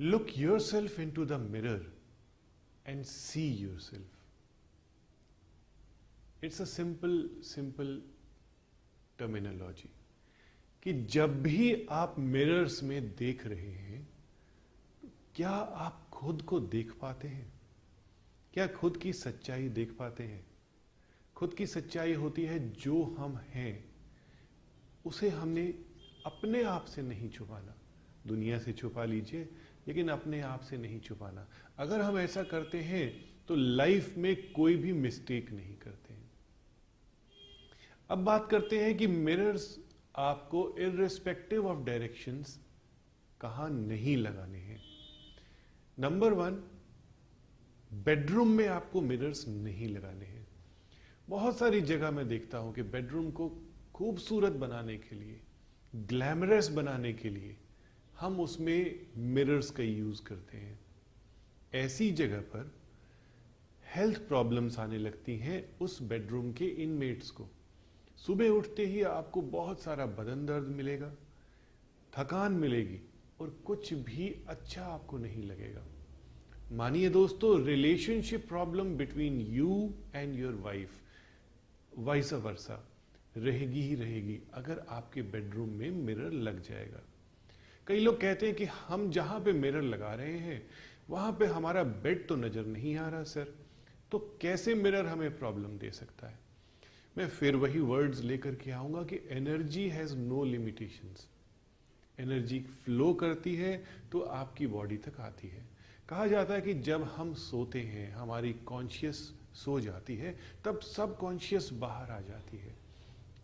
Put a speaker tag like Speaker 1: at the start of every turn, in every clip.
Speaker 1: Look yourself into the mirror and see yourself. It's a simple, simple terminology. कि जब भी आप mirrors में देख रहे हैं क्या आप खुद को देख पाते हैं क्या खुद की सच्चाई देख पाते हैं खुद की सच्चाई होती है जो हम हैं उसे हमने अपने आप से नहीं छुपाना दुनिया से छुपा लीजिए लेकिन अपने आप से नहीं छुपाना। अगर हम ऐसा करते हैं तो लाइफ में कोई भी मिस्टेक नहीं करते हैं। अब बात करते हैं कि मिरर्स आपको इरेस्पेक्टिव ऑफ़ डायरेक्शंस कहा नहीं लगाने हैं। नंबर वन बेडरूम में आपको मिरर्स नहीं लगाने हैं। बहुत सारी जगह मैं देखता हूँ कि बेडरूम को खूबसूरत बनाने के लिए ग्लैमरस बनाने के लिए हम उसमें मिरर्स का यूज़ करते हैं। ऐसी जगह पर हेल्थ प्रॉब्लम्स आने लगती हैं उस बेडरूम के इनमेट्स को। सुबह उठते ही आपको बहुत सारा बदन दर्द मिलेगा, थकान मिलेगी और कुछ भी अच्छा आपको नहीं लगेगा। मानिए दोस्तों relationship problem between you and your wife vice versa रहेगी ही रहेगी अगर आपके बेडरूम में मिरर लग जाएगा। कई लोग कहते हैं कि हम जहाँ पे मिरर लगा रहे हैं, वहाँ पे हमारा बेड तो नज़र नहीं आ रहा, सर। तो कैसे मिरर हमें प्रॉब्लम दे सकता है? मैं फिर वही वर्ड्स लेकर के आऊँगा कि energy has no limitations energy flow करती है तो आपकी बॉडी तक आती है। कहा जाता है कि जब हम सोते हैं, हमारी कॉन्शियस सो जाती है, तब सब कॉन्शियस बाहर आ जाती है।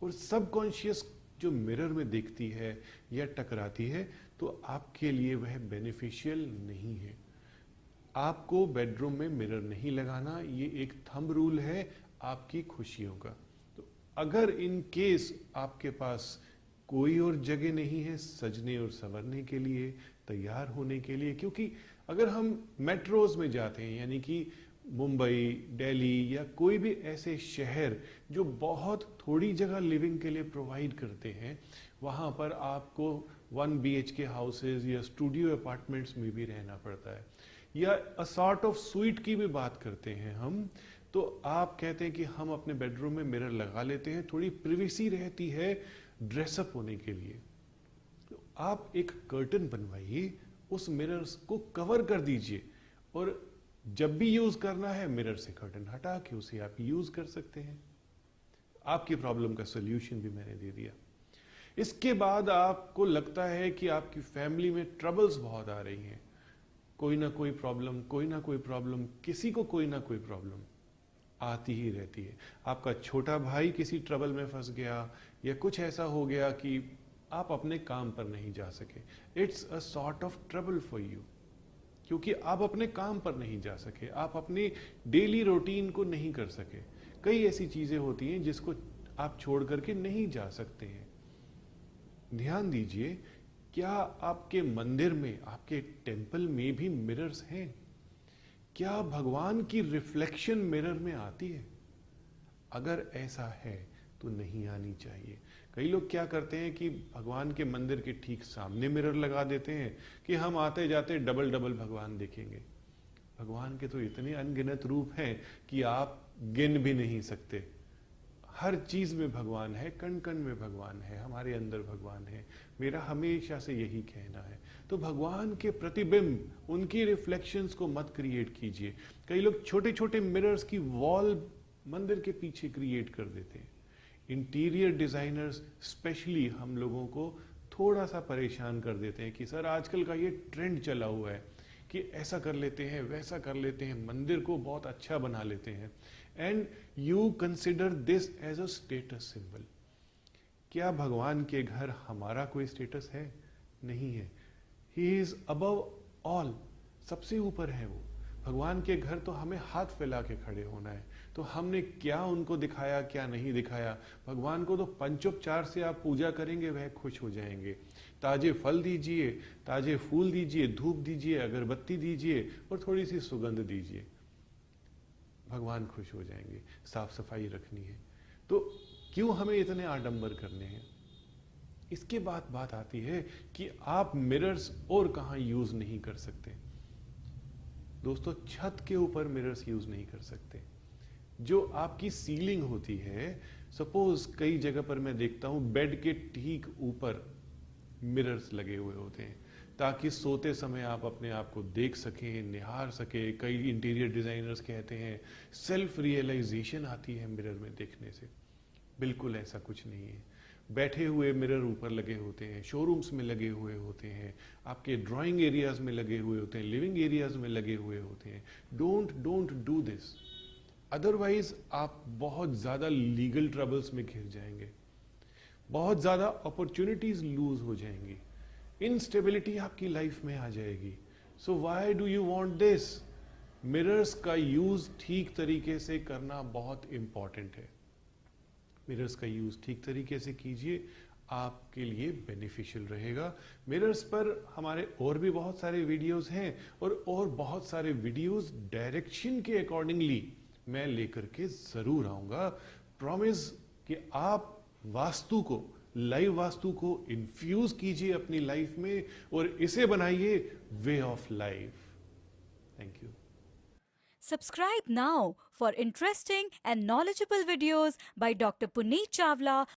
Speaker 1: और सब कॉन्शियस जो मिरर में देखती है या टकराती है तो आपके लिए वह बेनिफिशियल नहीं है। आपको बेडरूम में मिरर नहीं लगाना, ये एक थंब रूल है आपकी खुशियों का। तो अगर इन केस आपके पास कोई और जगह नहीं है, सजने और संवरने के लिए, तैयार होने के लिए, क्योंकि अगर हम मेट्रोज में जाते हैं, यानी कि मुंबई, दिल्ली या कोई भी ऐसे शहर जो बहुत थोड़ी जगह लिविंग के लिए प्रोवाइड करते हैं, वहाँ पर आपको one B H K houses या स्टूडियो अपार्टमेंट्स में भी रहना पड़ता है। या अ सॉर्ट ऑफ़ स्वीट की भी बात करते हैं हम तो आप कहते हैं कि हम अपने बेडरूम में मिरर लगा लेते हैं, थोड़ी प्रिवेसी रहती है ड्रेसअप होने के लिए। तो आप एक कर्टन बनवाइए, उस मिरर को कवर कर दीजिए और जब भी यूज़ करना है मिरर से कर्टन हटा के उसे आप यूज़ कर सकते हैं। आपकी प्रॉब्लम का सोल्यूशन भी मैंने दे दिया। इसके बाद आपको लगता है कि आपकी फैमिली में ट्रबल्स बहुत आ रही हैं। कोई ना कोई प्रॉब्लम, कोई ना कोई प्रॉब्लम, किसी को कोई ना कोई प्रॉब्लम आती ही रहती है। आपका छोटा भाई किसी ट्रबल में फंस गया या कुछ ऐसा हो गया कि आप अपने काम पर नहीं जा सके। It's a sort of trouble for you क्योंकि आप अपने काम पर नहीं जा सके। आप अपनी डेली रूटीन को नहीं कर सके। कई ऐसी चीज़ें होती हैं जिसको आप छोड़ करके नहीं जा सकते हैं। ध्यान दीजिए, क्या आपके मंदिर में, आपके टेंपल में भी मिरर्स हैं? क्या भगवान की रिफ्लेक्शन मिरर में आती है? अगर ऐसा है तो नहीं आनी चाहिए। कई लोग क्या करते हैं कि भगवान के मंदिर के ठीक सामने मिरर लगा देते हैं कि हम आते जाते डबल डबल भगवान देखेंगे। भगवान के तो इतने अनगिनत रूप हैं कि आप गिन भी नहीं सकते। हर चीज़ में भगवान है कण कण में भगवान है, हमारे अंदर भगवान है, मेरा हमेशा से यही कहना है। तो भगवान के प्रतिबिंब, उनकी रिफ्लेक्शंस को मत क्रिएट कीजिए। कई लोग छोटे छोटे मिरर्स की वॉल मंदिर के पीछे क्रिएट कर देते हैं। इंटीरियर डिजाइनर्स स्पेशली हम लोगों को थोड़ा सा परेशान कर देते हैं कि, सर, आजकल का ये ट्रेंड चला हुआ है कि ऐसा कर लेते हैं, वैसा कर लेते हैं, मंदिर को बहुत अच्छा बना लेते हैं। And you consider this as a status symbol क्या भगवान के घर हमारा कोई स्टेटस है? नहीं है। ही इज़ अबव ऑल सबसे ऊपर है वो। भगवान के घर तो हमें हाथ फैला के खड़े होना है। तो हमने क्या उनको दिखाया, क्या नहीं दिखाया? भगवान को तो पंचोपचार से आप पूजा करेंगे, वह खुश हो जाएँगे। ताजे फल दीजिए, ताजे फूल दीजिए, धूप दीजिए, अगरबत्ती दीजिए और थोड़ी सी सुगंध दीजिए। भगवान खुश हो जाएँगे साफ़ सफ़ाई रखनी है। तो क्यों हमें इतने आडंबर करने हैं? इसके बाद बात आती है कि आप मिरर्स और कहाँ यूज़ नहीं कर सकते। दोस्तों, छत के ऊपर मिरर्स यूज़ नहीं कर सकते। जो आपकी सीलिंग होती है सपोज़ कई जगह पर मैं देखता हूँ बेड के ठीक ऊपर मिरर्स लगे हुए होते हैं। ताकि सोते समय आप अपने आप को देख सकें, निहार सके। कई इंटीरियर डिजाइनर्स कहते हैं सेल्फ रियलाइजेशन आती है मिरर में देखने से। बिल्कुल ऐसा कुछ नहीं है। बैठे हुए मिरर ऊपर लगे होते हैं शोरूम्स में लगे हुए होते हैं, आपके ड्राइंग एरियाज़ में लगे हुए होते हैं लिविंग एरियाज़ में लगे हुए होते हैं। Don't don't do this otherwise आप बहुत ज़्यादा लीगल ट्रबल्स में घिर जाएँगे। बहुत ज़्यादा अपॉर्चुनिटीज़ लूज हो जाएँगी। इनस्टेबिलिटी आपकी लाइफ में आ जाएगी। So why do you want this mirrors का यूज़ ठीक तरीके से करना बहुत इंपॉर्टेंट है। मिरर्स का यूज़ ठीक तरीके से कीजिए, आपके लिए बेनिफिशियल रहेगा। मिरर्स पर हमारे और भी बहुत सारे वीडियोस हैं और और बहुत सारे वीडियोस डायरेक्शन के अकॉर्डिंगली मैं लेकर के ज़रूर आऊँगा। प्रॉमिस कि आप वास्तु को लाइव वास्तु को इन्फ्यूज कीजिए अपनी लाइफ में और इसे बनाइए way of life thank you
Speaker 2: subscribe now for interesting and knowledgeable videos by doctor Puneet Chawla